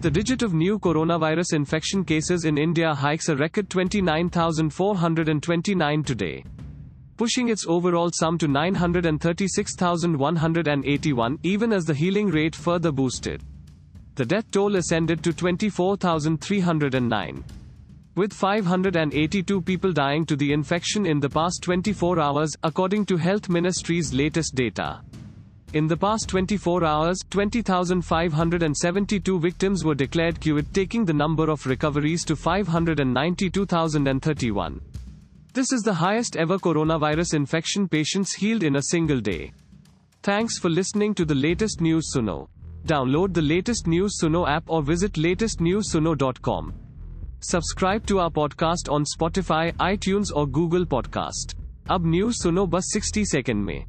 The digit of new coronavirus infection cases in India hikes a record 29,429 today, pushing its overall sum to 936,181, even as the healing rate further boosted. The death toll ascended to 24,309 with 582 people dying to the infection in the past 24 hours, according to Health Ministry's latest data. In the past 24 hours, 20,572 victims were declared cured, taking the number of recoveries to 592,031. This is the highest ever coronavirus infection patients healed in a single day. Thanks for listening to the latest news Suno. Download the latest news Suno app or visit latestnewsuno.com. Subscribe to our podcast on Spotify I और Google podcast अब news सुनो बस 60 second में